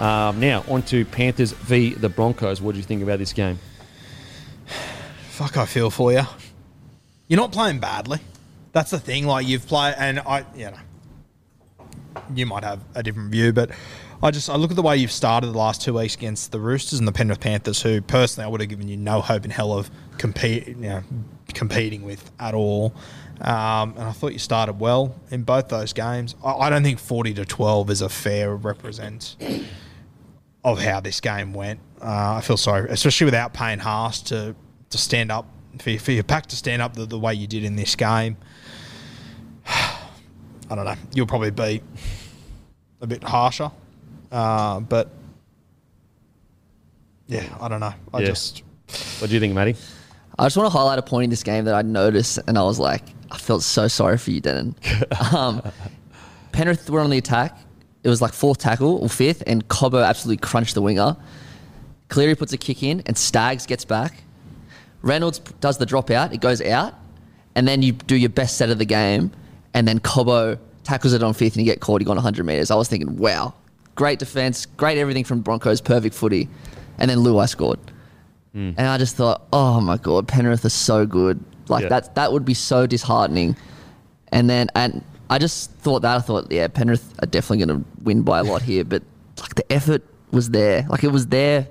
Um, now, on to Panthers v. the Broncos. What do you think about this game? Fuck, I feel for you. You're not playing badly. That's the thing. Like you've played, and I, you know, you might have a different view, but I just I look at the way you've started the last two weeks against the Roosters and the Penrith Panthers, who personally I would have given you no hope in hell of compete, you know, competing with at all. Um, and I thought you started well in both those games. I, I don't think forty to twelve is a fair represent of how this game went. Uh, I feel sorry, especially without Payne Haas to to stand up for, for your pack to stand up the, the way you did in this game. I don't know. You'll probably be a bit harsher, uh, but yeah, I don't know. I Yeah. just What do you think, Matty? I just want to highlight a point in this game that I noticed, and I was like, I felt so sorry for you, Denon. um, Penrith were on the attack. It was like fourth tackle or fifth, and Cobbo absolutely crunched the winger. Cleary puts a kick in, and Stags gets back. Reynolds does the drop out, it goes out, and then you do your best set of the game, and then Cobbo tackles it on fifth, and you get caught. He gone 100 metres. I was thinking, wow, great defense, great everything from Broncos, perfect footy, and then Luai scored. Hmm. And I just thought, oh my god, Penrith are so good. Like Yeah. that that would be so disheartening. And then and I just thought that I thought, yeah, Penrith are definitely gonna win by a lot here, but like the effort was there. Like it was there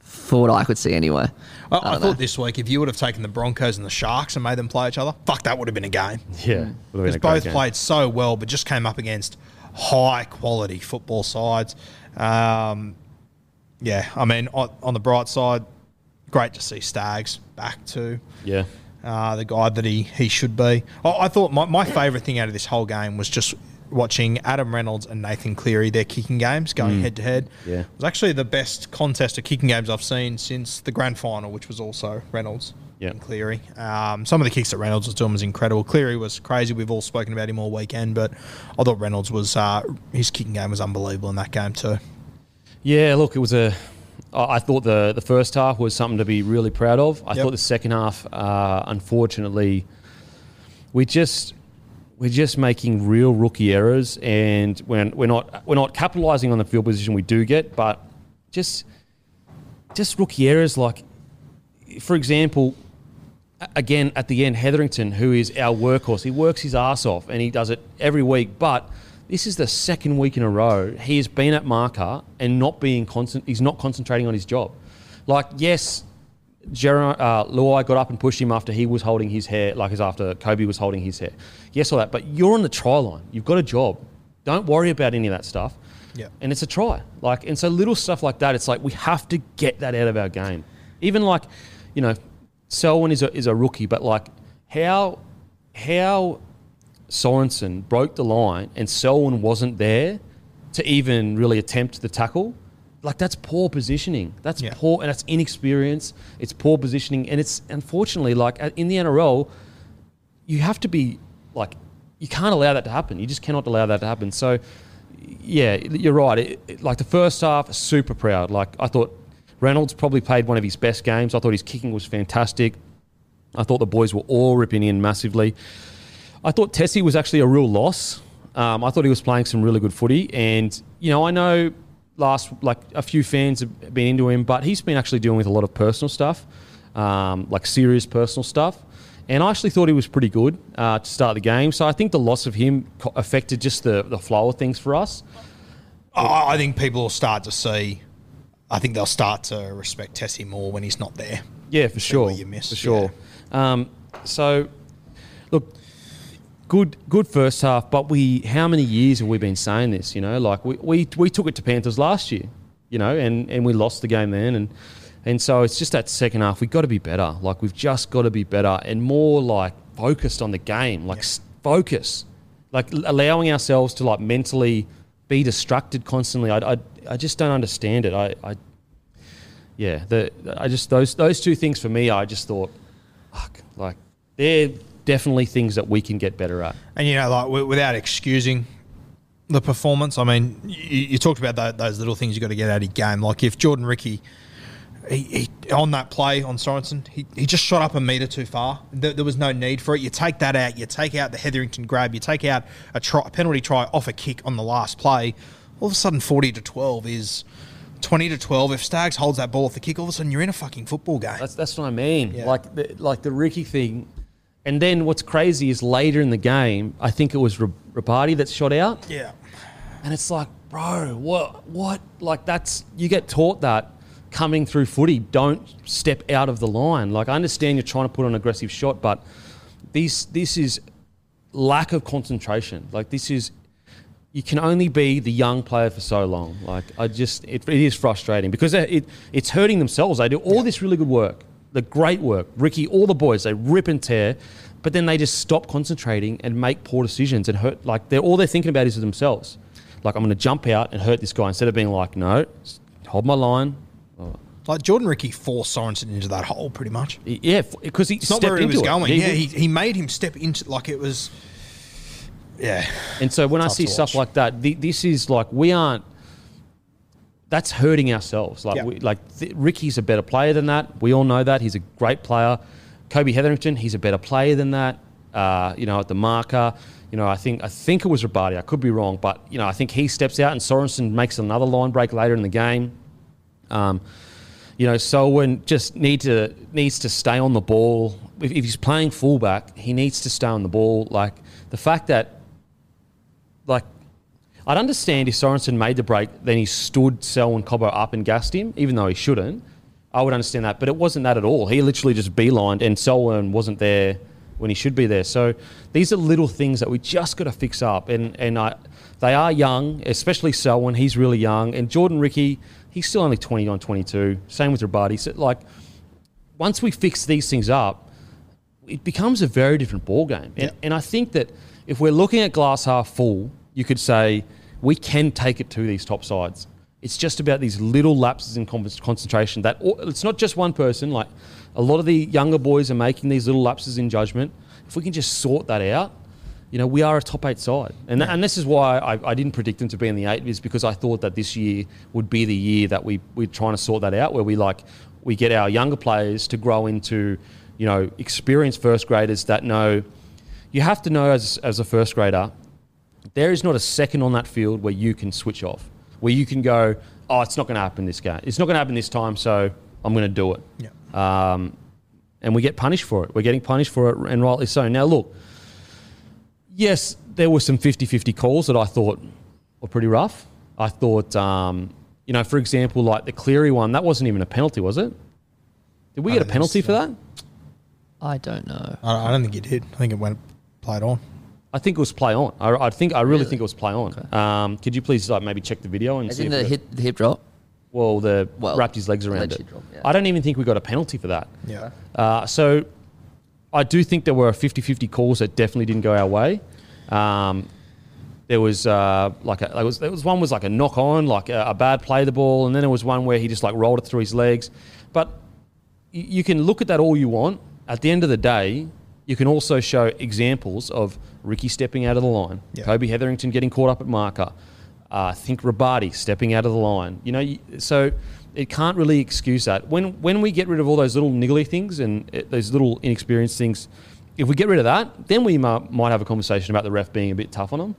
for what I could see anyway. I, I, don't thought know. this week if you would have taken the Broncos and the Sharks and made them play each other, fuck, that would have been a game. Yeah. Because both game. played so well, but just came up against high quality football sides. Um, yeah, I mean, on, on the bright side, great to see Stags back too. Yeah. Uh, the guy that he, he should be. I, I thought my, my favourite thing out of this whole game was just watching Adam Reynolds and Nathan Cleary, their kicking games going head to head. Mm. Yeah. It was actually the best contest of kicking games I've seen since the grand final, which was also Reynolds Yeah. and Cleary. Um, some of the kicks that Reynolds was doing was incredible. Cleary was crazy. We've all spoken about him all weekend, but I thought Reynolds was uh, his kicking game was unbelievable in that game too. Yeah, look, it was a. I thought the the first half was something to be really proud of. I Yep. thought the second half, uh, unfortunately, we just we're just making real rookie errors, and we're, we're not we're not capitalising on the field position we do get, but just just rookie errors. Like, for example, again at the end, Hetherington, who is our workhorse, he works his ass off, and he does it every week, but. This is the second week in a row he has been at marker and not being constant. He's not concentrating on his job. Like, yes, Gerard, uh, Luai got up and pushed him after he was holding his hair, like as after Kobe was holding his hair. Yes, all that. But you're on the try line. You've got a job. Don't worry about any of that stuff. Yeah. And it's a try. Like, and so little stuff like that. It's like we have to get that out of our game. Even like, you know, Selwyn is a is a rookie, but like how how Sorensen broke the line and Selwyn wasn't there to even really attempt the tackle. Like that's poor positioning. That's Yeah. poor and that's inexperience. It's poor positioning, and it's unfortunately like in the NRL, you have to be like you can't allow that to happen. You just cannot allow that to happen. So, yeah, you're right. It, it- like the first half, super proud. Like I thought Reynolds probably played one of his best games. I thought his kicking was fantastic. I thought the boys were all ripping in massively. I thought Tessie was actually a real loss. Um, I thought he was playing some really good footy, and you know I know last like a few fans have been into him, but he's been actually dealing with a lot of personal stuff, um, like serious personal stuff. And I actually thought he was pretty good uh, to start the game. So I think the loss of him co- affected just the, the flow of things for us. I, I think people will start to see. I think they'll start to respect Tessie more when he's not there. Yeah, for sure. you miss for sure. Um, so, look, good, good first half. But we, how many years have we been saying this? You know, like we, we, we took it to Panthers last year. You know, and, and we lost the game then, and and so it's just that second half. We've got to be better. Like we've just got to be better and more like focused on the game. Like s focus, like allowing ourselves to like mentally be distracted constantly. I, I, I just don't understand it. I, I yeah, the I just those those two things for me, I just thought, fuck, like they're definitely things that we can get better at. And you know, like wi- without excusing the performance, I mean, you, you talked about tho- those little things you got to get out of your game. Like if Jordan Riki, he, he, on that play on Sorensen, he, he just shot up a meter too far. There, there was no need for it. You take that out. You take out the Hetherington grab. You take out a, try, a penalty try off a kick on the last play. All of a sudden, forty to twelve is. 20 to 12 if Stags holds that ball off the kick all of a sudden you're in a fucking football game That's that's what I mean. Yeah. Like the, like the Riki thing, and then what's crazy is later in the game, I think it was Robati that shot out. yeah And it's like, bro, what, what? Like that's you get taught that coming through footy. Don't step out of the line. Like I understand you're trying to put an aggressive shot, but this this is lack of concentration. Like this is you can only be the young player for so long. Like I just it, it is frustrating because it, it it's hurting themselves. They do all this really good work, the great work. Riki, all the boys, they rip and tear. But then they just stop concentrating and make poor decisions and hurt. Like they're all they're thinking about is themselves. Like I'm going to jump out and hurt this guy instead of being like, no, hold my line. Oh. like Jordan Riki forced Sorensen into that hole pretty much Yeah, because he It's not where he was it. going. yeah, he, he made him step into like it was. Yeah, And so when I see stuff like that, th- this is like we aren't. That's hurting ourselves. Like, Yeah. we, like th- Riki's a better player than that. We all know that he's a great player. Kobe Hetherington, he's a better player than that. Uh, you know, at the marker, you know, I think I think it was Robati. I could be wrong, but you know, I think he steps out and Sorensen makes another line break later in the game. Um, you know, Selwyn just need to needs to stay on the ball. If, if he's playing fullback, he needs to stay on the ball. Like the fact that, I'd understand if Sorensen made the break, then he stood Selwyn Cobbo up and gassed him, even though he shouldn't. I would understand that, but it wasn't that at all. He literally just beelined, and Selwyn wasn't there when he should be there. So these are little things that we just got to fix up. And and I, they are young, especially Selwyn. He's really young, and Jordan Riki, he's still only 29, 22. Same with Robati. So like, once we fix these things up, it becomes a very different ball game. And, and I think that if we're looking at glass half full, you could say we can take it to these top sides. It's just about these little lapses in concentration. That it's not just one person. Like a lot of the younger boys are making these little lapses in judgment. If we can just sort that out, you know, we are a top eight side. And, and this is why I, I didn't predict them to be in the eight, is because I thought that this year would be the year that we, we're trying to sort that out, where we like, we get our younger players to grow into, you know, experienced first graders that know, you have to know as, as a first grader, there is not a second on that field where you can switch off, where you can go, oh, it's not going to happen this game. It's not going to happen this time, so I'm going to do it. yeah. Um, and we get punished for it. We're getting punished for it, and rightly so. Now, look, yes, there were some 50 50 calls that I thought were pretty rough. I thought, um, you know, for example, like the Cleary one, that wasn't even a penalty, was it? Did we I get a penalty so. for that? I don't know. I, I don't think it did. I think it went played on. I think it was play on. I, I think I really, Really? think it was play on. Um, could you please like maybe check the video and As see in if the we- hit, the hip drop. well the Well, wrapped his legs around it. allegedly dropped, yeah. I don't even think we got a penalty for that. Yeah. Uh, so I do think there were 50 50 calls that definitely didn't go our way. Um, There was uh, like a, there was there was one was like a knock on, like a, a bad play of the ball, and then there was one where he just like rolled it through his legs. But y- you can look at that all you want. At the end of the day, you can also show examples of Riki stepping out of the line, Yeah. Kobe Hetherington getting caught up at marker. Uh, I think Robati stepping out of the line. You know, so it can't really excuse that. When when we get rid of all those little niggly things and uh, those little inexperienced things, if we get rid of that, then we might, might have a conversation about the ref being a bit tough on them.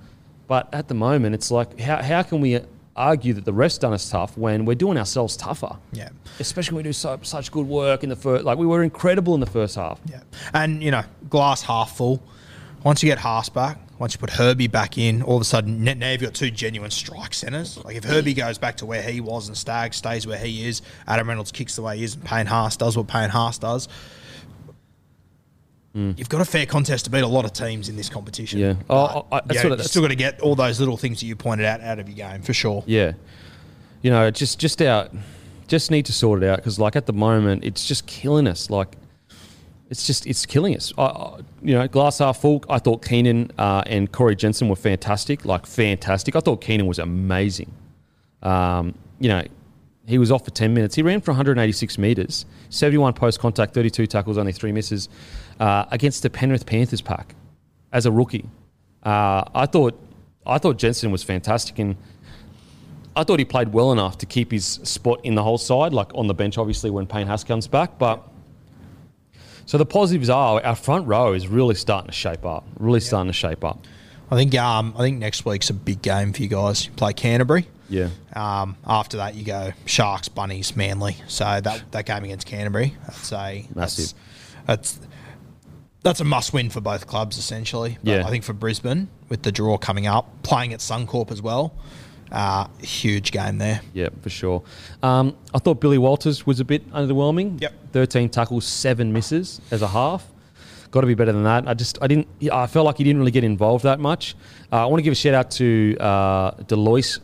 But at the moment, it's like how, how can we argue that the ref's done us tough when we're doing ourselves tougher? Yeah. Especially when we do so, such good work in the first. Like we were incredible in the first half. Yeah. And, you know, glass half full. Once you get Haas back, once you put Herbie back in, all of a sudden now you've got two genuine strike centres. Like if Herbie goes back to where he was and Stagg stays where he is, Adam Reynolds kicks the way he is and Payne Haas does what Payne Haas does. You've got a fair contest to beat a lot of teams in this competition. Yeah. Oh, I- I- you that's- still got to get all those little things that you pointed out out of your game for sure. Yeah, you know, just just out, just need to sort it out because like at the moment it's just killing us. Like it's just it's killing us. I, I, you know, glass half full. I thought Keenan uh, and Corey Jensen were fantastic. Like fantastic. I thought Keenan was amazing. Um, you know, he was off for 10 minutes. He ran for 186 metres, 71 post contact, 32 tackles, only three misses uh, against the Penrith Panthers pack as a rookie. Uh, I thought I thought Jensen was fantastic and I thought he played well enough to keep his spot in the whole side, like on the bench, obviously, when Payne Haas comes back. But so the positives are our front row is really starting to shape up, really starting to shape up. I think um, I think next week's a big game for you guys. You play Canterbury. Yeah. Um, after that, you go Sharks, Bunnies, Manly. So that that game against Canterbury, that's a Massive. That's, that's that's a must win for both clubs essentially. But Yeah. I think for Brisbane with the draw coming up, playing at Suncorp as well, uh, huge game there. Yeah, for sure. Um, I thought Billy Walters was a bit underwhelming. Yep. 13 tackles, seven misses as a half. Got to be better than that. I just, I didn't, I felt like he didn't really get involved that much. Uh, I want to give a shout out to uh, Delouise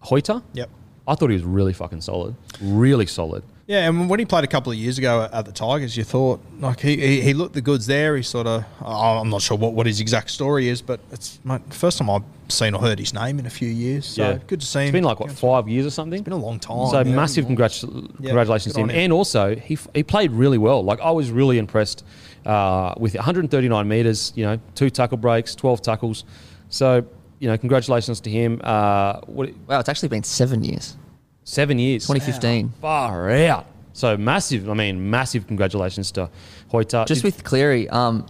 Hoeter. Yep. I thought he was really fucking solid. Really solid. Yeah, and when he played a couple of years ago at the Tigers, you thought like he, he, he looked the goods there. He sort of oh, I'm not sure what, what his exact story is, but it's my first time I've seen or heard his name in a few years. So yeah. good to see him. It's been like, what, five years or something? It's been a long time, So yeah. massive congrats, congratulations good to him. him. And also, he, he played really well. Like, I was really impressed uh, with 139 metres, you know, two tackle breaks, 12 tackles. So, you know, congratulations to him. Uh, what, Wow, it's actually been seven years. seven years. 2015. Far out. So massive, I mean, massive congratulations to Hoeter. Just Did- with Cleary, um,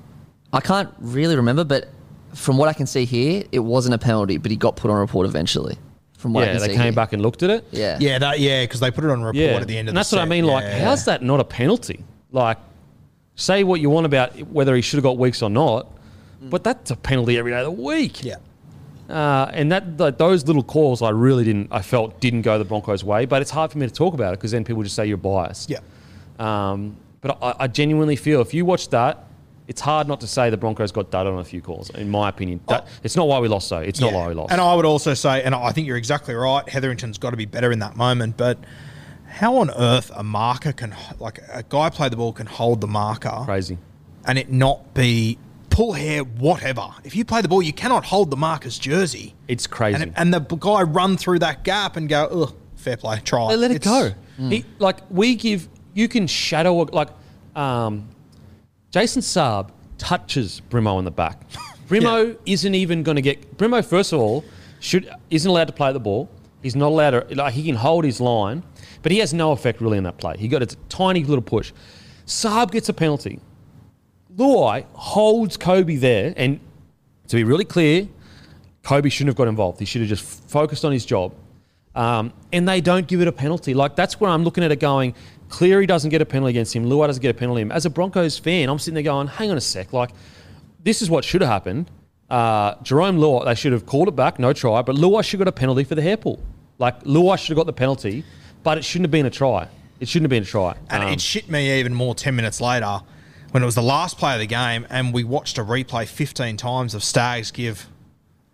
I can't really remember, but from what I can see here, it wasn't a penalty, but he got put on report eventually. From what I can they see came here. back and looked at it. Yeah. Yeah, that yeah, because they put it on report Yeah, at the end of and the that's what I set. mean. Like, Yeah. how's that not a penalty? Like, say what you want about whether he should have got weeks or not, but that's a penalty every day of the week. Yeah. Uh, and that like, those little calls, I really didn't. I felt didn't go the Broncos' way. But it's hard for me to talk about it because then people just say you're biased. Yeah. Um, but I, I genuinely feel if you watch that, it's hard not to say the Broncos got dud on a few calls. In my opinion, that, it's not why we lost. though. it's not why we lost. And I would also say, and I think you're exactly right. Hetherington's got to be better in that moment. But how on earth a marker can, like a guy play the ball can hold the marker Crazy. and it not be pull hair, whatever. If you play the ball, you cannot hold the marker's jersey. It's crazy. And, and the guy run through that gap and go, ugh, fair play, try. They let it It's- go. He, like we give, you can shadow like um, Jason Saab touches Brimo in the back. Brimo isn't even going to get Brimo. First of all, should isn't allowed to play the ball. He's not allowed to. Like he can hold his line, but he has no effect really in that play. He got a tiny little push. Saab gets a penalty. Luai holds Kobe there, and to be really clear, Kobe shouldn't have got involved. He should have just focused on his job. Um, and they don't give it a penalty. Like that's where I'm looking at it going. Cleary doesn't get a penalty against him. Luai doesn't get a penalty. Him. As a Broncos fan, I'm sitting there going, "Hang on a sec. Like this is what should have happened. Uh, Jarome Luai, they should have called it back, no try. But Luai should have got a penalty for the hair pull. Like Luai should have got the penalty, but it shouldn't have been a try. It shouldn't have been a try. And Um, it shit me even more 10 minutes later when it was the last play of the game and we watched a replay 15 times of Stags give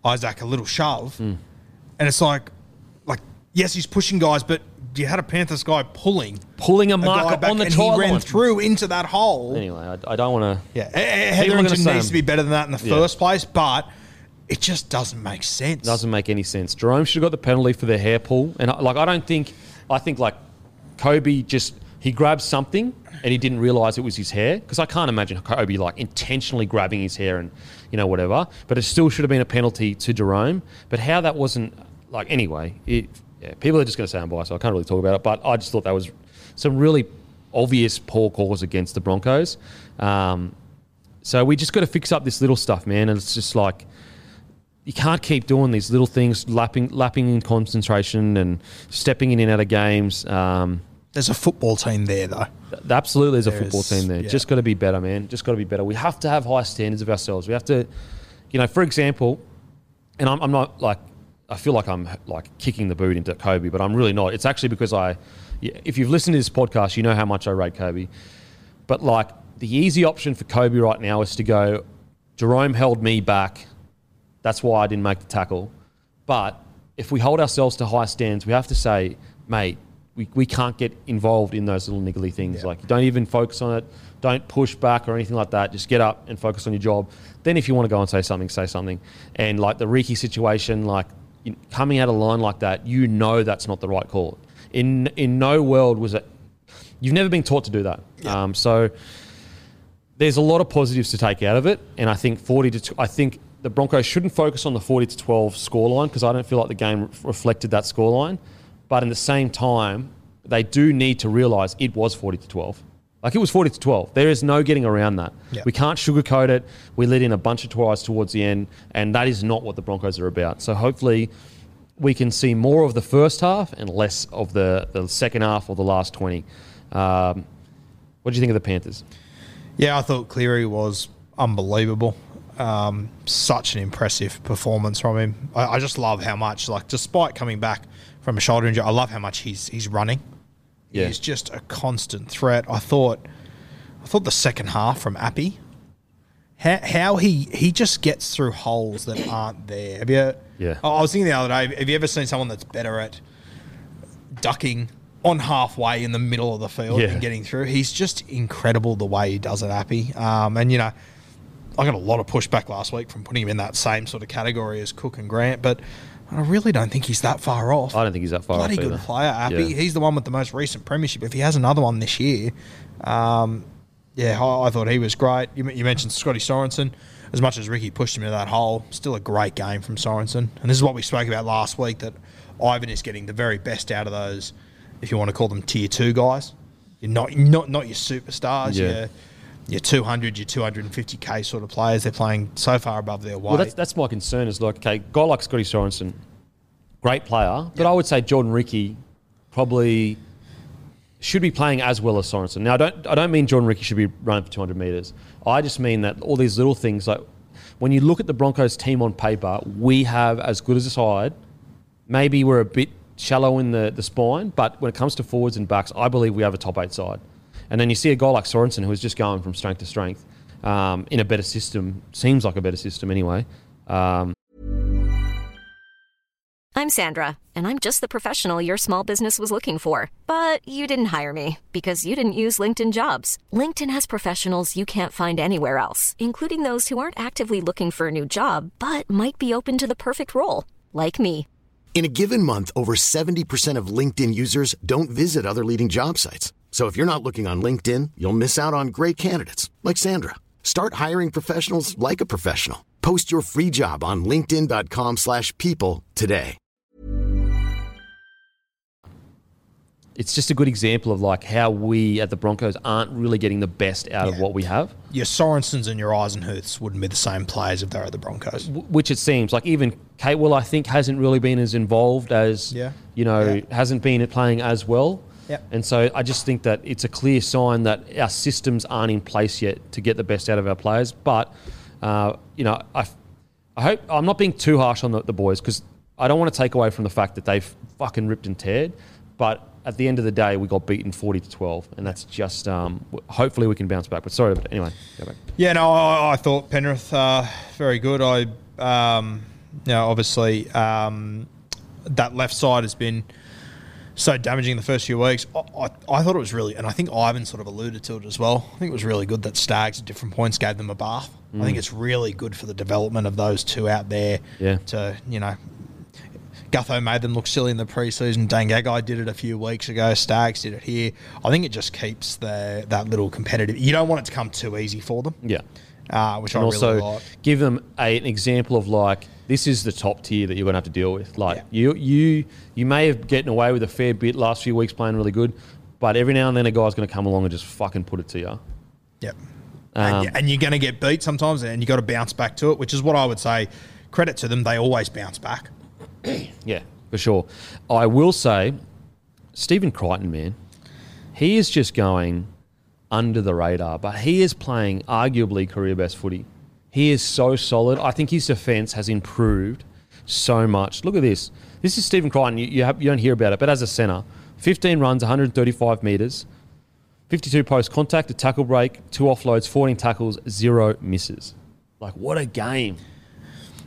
Isaac a little shove. Hmm. And it's like, like, yes, he's pushing guys, but you had a Panthers guy pulling. pulling a a marker back on the and he ran line. through into that hole. Anyway, I, I don't want to. Yeah, People are gonna Hetherington needs to be better than that in the Yeah. first place, but it just doesn't make sense. Doesn't make any sense. Jarome should have got the penalty for the hair pull, and like I don't think, I think like Kobe just he grabbed something and he didn't realize it was his hair because I can't imagine Kobe like intentionally grabbing his hair and you know whatever. But it still should have been a penalty to Jarome. But how that wasn't like anyway, it, yeah, people are just going to say I'm biased, so I can't really talk about it. But I just thought that was some really obvious poor calls against the Broncos. Um, so we just got to fix up this little stuff, man. And it's just like you can't keep doing these little things, lapping, lapping in concentration and stepping in and out of games. Um, There's a football team there, though. th- absolutely, there's a football team there. yeah. Just got to be better, man. Just got to be better. We have to have high standards of ourselves. We have to, you know, for example, and I'm, I'm not like, I feel like I'm like kicking the boot into Kobe, but I'm really not. It's actually because I, if you've listened to this podcast, you know how much I rate Kobe. But like the easy option for Kobe right now is to go, Jarome held me back. That's why I didn't make the tackle. But if we hold ourselves to high standards, we have to say, mate, we, we can't get involved in those little niggly things. Like, don't even focus on it. Don't push back or anything like that. Just get up and focus on your job. Then, if you want to go and say something, say something. And like the Riki situation, like in, coming out of line like that, you know that's not the right call. In in no world was it. You've never been taught to do that. Yeah. Um, so there's a lot of positives to take out of it, and I think 40 to I think the Broncos shouldn't focus on the 40 to 12 scoreline because I don't feel like the game reflected that scoreline. But in the same time, they do need to realise it was 40 to 12. Like it was 40 to 12. There is no getting around that. Yeah. We can't sugarcoat it. We let in a bunch of tries towards the end, and that is not what the Broncos are about. So hopefully, we can see more of the first half and less of the, the second half or the last 20. Um, what do you think of the Panthers? Yeah, I thought Cleary was unbelievable. Um, such an impressive performance from him. I, I just love how much, like, despite coming back from a shoulder injury, I love how much he's he's running. Yeah. He's just a constant threat. I thought, I thought the second half from Appy, how, how he he just gets through holes that aren't there. Have you? Yeah. I was thinking the other day. Have you ever seen someone that's better at ducking on halfway in the middle of the field Yeah. and getting through? He's just incredible the way he does it, Appy. Um, and you know, I got a lot of pushback last week from putting him in that same sort of category as Cook and Grant, but I really don't think he's that far off. I don't think he's that far Bloody off good either. player, Appy. Yeah. He's the one with the most recent premiership. If he has another one this year, um, yeah, I, I thought he was great. You, you mentioned Scotty Sorensen. As much as Riki pushed him into that hole, still a great game from Sorensen. And this is what we spoke about last week that Ivan is getting the very best out of those, if you want to call them tier two guys. You're not not not your superstars. Yeah. Your, your 200, your 250k sort of players. They're playing so far above their weight. Well, that's that's my concern. Is like, okay, guy like Scotty Sorensen, great player, but I would say Jordan Riki probably should be playing as well as Sorensen. Now, I don't I don't mean Jordan Riki should be running for 200 meters. I just mean that all these little things, like when you look at the Broncos team on paper, we have as good as a side. Maybe we're a bit shallow in the, the spine, but when it comes to forwards and backs, I believe we have a top eight side. And then you see a guy like Sorensen who's just going from strength to strength um, in a better system, seems like a better system anyway. Um, I'm Sandra, and I'm just the professional your small business was looking for. But you didn't hire me because you didn't use LinkedIn jobs. LinkedIn has professionals you can't find anywhere else, including those who aren't actively looking for a new job but might be open to the perfect role, like me. In a given month, over 70% of LinkedIn users don't visit other leading job sites. So if you're not looking on LinkedIn, you'll miss out on great candidates like Sandra. Start hiring professionals like a professional. Post your free job on linkedin.com/people slash people today. it's just a good example of like how we at the Broncos aren't really getting the best out of what we have, your Sorensens and your Eisenhuths wouldn't be the same players if they were at the Broncos. w- which it seems like even Capewell I think hasn't really been as involved as Yeah. you know Yeah. hasn't been playing as well. Yep. And so I just think that it's a clear sign that our systems aren't in place yet to get the best out of our players. But uh, you know, I, I hope I'm not being too harsh on the, the boys because I don't want to take away from the fact that they've fucking ripped and teared. But at the end of the day, we got beaten 40 to 12, and that's just um, hopefully we can bounce back. But sorry, but anyway, go back. Yeah, no, I, I thought Penrith uh, very good. I, um, you know, obviously um, that left side has been so damaging in the first few weeks. I, I, I thought it was really, and I think Ivan sort of alluded to it as well. I think it was really good that Stags at different points gave them a bath. I think it's really good for the development of those two out there. Yeah. To you know, Gutho made them look silly in the preseason. Dangagai did it a few weeks ago. Stags did it here. I think it just keeps the that little competitive. You don't want it to come too easy for them. Yeah. Uh, which and I also really like. give them a, an example of like this is the top tier that you're going to have to deal with. Like Yeah. you, you, you may have gotten away with a fair bit last few weeks playing really good, but every now and then a guy's going to come along and just fucking put it to you. Yep. Um, and, and you're going to get beat sometimes, and you got to bounce back to it, which is what I would say. Credit to them, they always bounce back. Yeah, for sure. I will say, Stephen Crichton, man, he is just going under the radar, but he is playing arguably career best footy. He is so solid. I think his defence has improved so much. Look at this. This is Stephen Crichton. You, you, have, you don't hear about it, but as a centre, 15 runs, 135 metres, 52 post contact, a tackle break, two offloads, 14 tackles, zero misses. Like, what a game.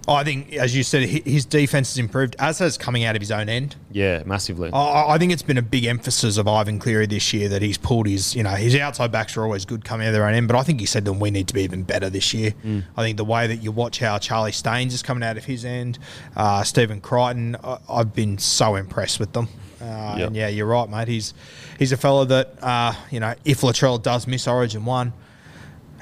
I think, as you said, his defense has improved, as has coming out of his own end. Yeah, massively. I, I think it's been a big emphasis of Ivan Cleary this year that he's pulled his, you know, his outside backs are always good coming out of their own end, but I think he said to them, we need to be even better this year. I think the way that you watch how Charlie Staines is coming out of his end, uh, Stephen Crichton, I, I've been so impressed with them. Uh, Yep. And yeah, you're right, mate. He's he's a fellow that, uh, you know, if Latrell does miss Origin 1,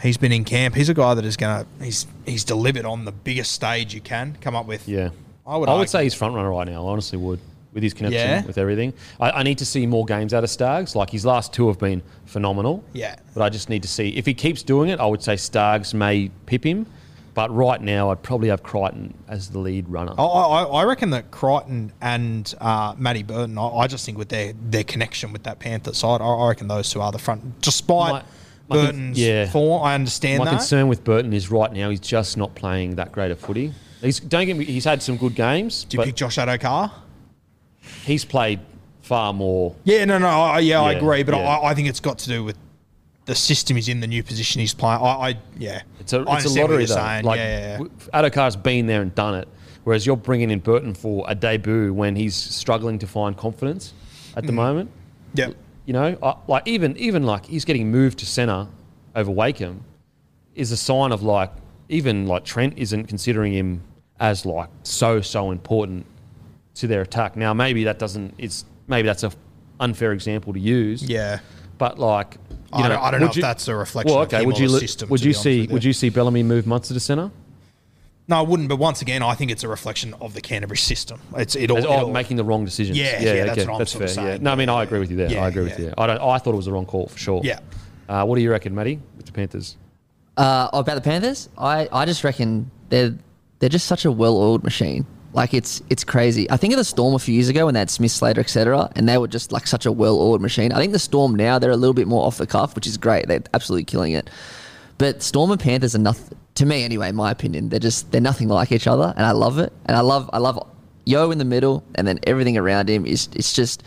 He's been in camp. He's a guy that is going to. He's he's delivered on the biggest stage you can come up with. Yeah. I would I would argue. say he's front runner right now. I honestly would. With his connection, Yeah? with everything. I, I need to see more games out of Stags. Like his last two have been phenomenal. Yeah. But I just need to see. If he keeps doing it, I would say Stags may pip him. But right now, I'd probably have Crichton as the lead runner. I, I, I reckon that Crichton and uh, Matty Burton. I, I just think with their their connection with that Panther side, I, reckon those two are the front. Despite My- Burton's yeah. form, I understand that. My that. concern with Burton is right now he's just not playing that great a footy. He's, don't get me. He's had some good games, Do you pick Josh Addo-Carr? he's played far more. Yeah, no, no, I, yeah, I agree, but yeah. I, I think it's got to do with the system he's in, the new position he's playing. I, I yeah, It's a, it's a lottery though. saying. Like yeah, yeah, yeah. Addo-Carr's been there and done it, whereas you're bringing in Burton for a debut when he's struggling to find confidence at the Mm. moment. yeah. You know, I, like even even like he's getting moved to centre over Wakeham is a sign of like even like Trent isn't considering him as like so so important to their attack. Now maybe that doesn't. It's maybe that's a unfair example to use. Yeah. But like, I you know, don't- I don't know would if that's a reflection Well, of okay. him would you the system, would you see would you see Bellamy move Munster to centre? No, I wouldn't. But once again, I think it's a reflection of the Canterbury system. It's it all, it all- making the wrong decisions. Yeah, yeah, that's what I'm sort fair. of saying. Yeah. No, I mean I agree with you there. Yeah, I agree with yeah. you. I don't. I thought it was the wrong call for sure. Yeah. Uh, what do you reckon, Matty, with the Panthers? Uh, about the Panthers, I, I just reckon they're they're just such a well-oiled machine. Like it's it's crazy. I think of the Storm a few years ago when they had Smith, Slater, etc., and they were just like such a well-oiled machine. I think the Storm now they're a little bit more off the cuff, which is great. They're absolutely killing it. But Storm and Panthers are nothing to me anyway. In my opinion, they're just they're nothing like each other, and I love it. And I love I love Yeo in the middle, and then everything around him is it's just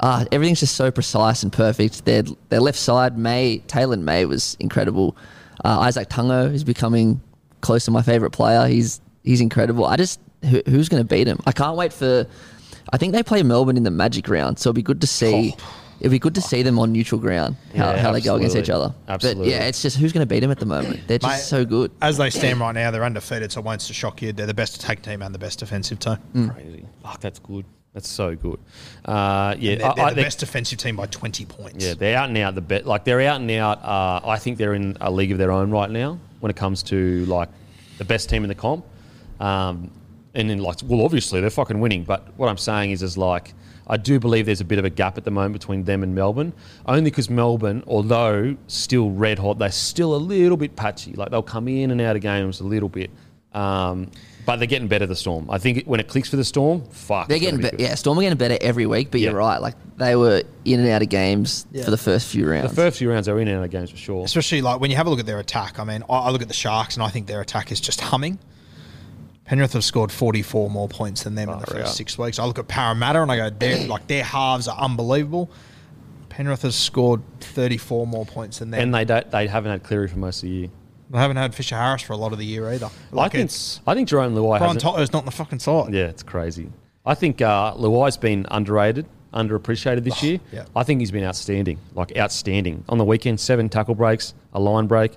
uh, everything's just so precise and perfect. Their their left side, May Taylan May was incredible. Uh, Izack Tago is becoming close to my favorite player. He's he's incredible. I just who, who's going to beat him? I can't wait for. I think they play Melbourne in the Magic round, so it'll be good to see. It'll be good to see them on neutral ground how, Yeah, how they go against each other. Absolutely. But yeah, it's just who's going to beat them at the moment. They're just Mate, so good. As they stand right now, they're undefeated, so it won't shock you. They're the best attack team and the best defensive team. Crazy. Fuck, that's good. That's so good. Uh, yeah, They're, they're I- the they're- best defensive team by 20 points. Yeah, they're out and out the bet. Like they're out and out. Uh, I think they're in a league of their own right now when it comes to like the best team in the comp. Um, and then like, well, obviously they're fucking winning. But what I'm saying is, is like, I do believe there's a bit of a gap at the moment between them and Melbourne. Only because Melbourne, although still red hot, they're still a little bit patchy. Like they'll come in and out of games a little bit. Um, but they're getting better. The Storm. I think when it clicks for the Storm, fuck, They're getting be better. good. Yeah, Storm are getting better every week. But you're right. Like they were in and out of games for the first few rounds. The first few rounds they were in and out of games for sure. Especially like when you have a look at their attack. I mean, I, I look at the Sharks and I think their attack is just humming. Penrith have scored 44 more points than them in the first six weeks. I look at Parramatta and I go, their like their halves are unbelievable. Penrith has scored 34 more points than them. and they don't, they haven't had Cleary for most of the year. they haven't had Fisher Harris for a lot of the year either. Like I think I think Jarome Luai Brian. To'o's not in the fucking side. yeah, it's crazy. I think uh, Luai's been underrated, underappreciated this year. yeah. I think he's been outstanding, like outstanding. On the weekend, seven tackle breaks, a line break,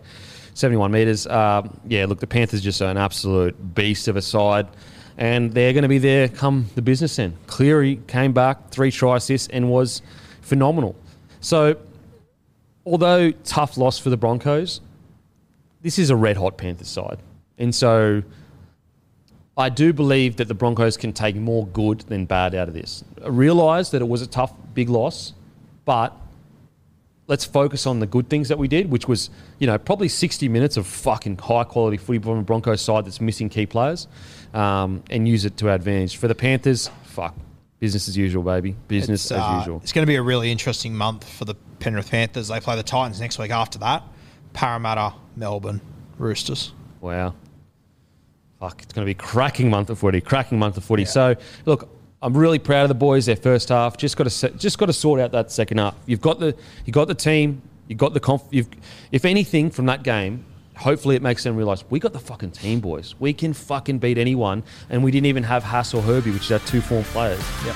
71 metres. Um, yeah, look, the Panthers just are an absolute beast of a side, and they're going to be there come the business end. Cleary came back, three try assists, and was phenomenal. So, although tough loss for the Broncos, this is a red hot Panthers side. And so I do believe that the Broncos can take more good than bad out of this. I realise that it was a tough, big loss, but let's focus on the good things that we did, which was, you know, probably 60 minutes of fucking high quality footy from a Broncos side that's missing key players um, and use it to our advantage. For the Panthers, fuck. Business as usual, baby. Business It's, as uh, usual. It's going to be a really interesting month for the Penrith Panthers. They play the Titans next week after that. Parramatta, Melbourne, Roosters. Wow. Fuck, it's going to be a cracking month of footy, cracking month of footy. So, look, I'm really proud of the boys. Their first half, just got to just got to sort out that second half. You've got the you got the team, you got the conf- you've, if anything from that game, hopefully it makes them realise we got the fucking team, boys. We can fucking beat anyone, and we didn't even have Haas or Herbie, which are two form players. Yep.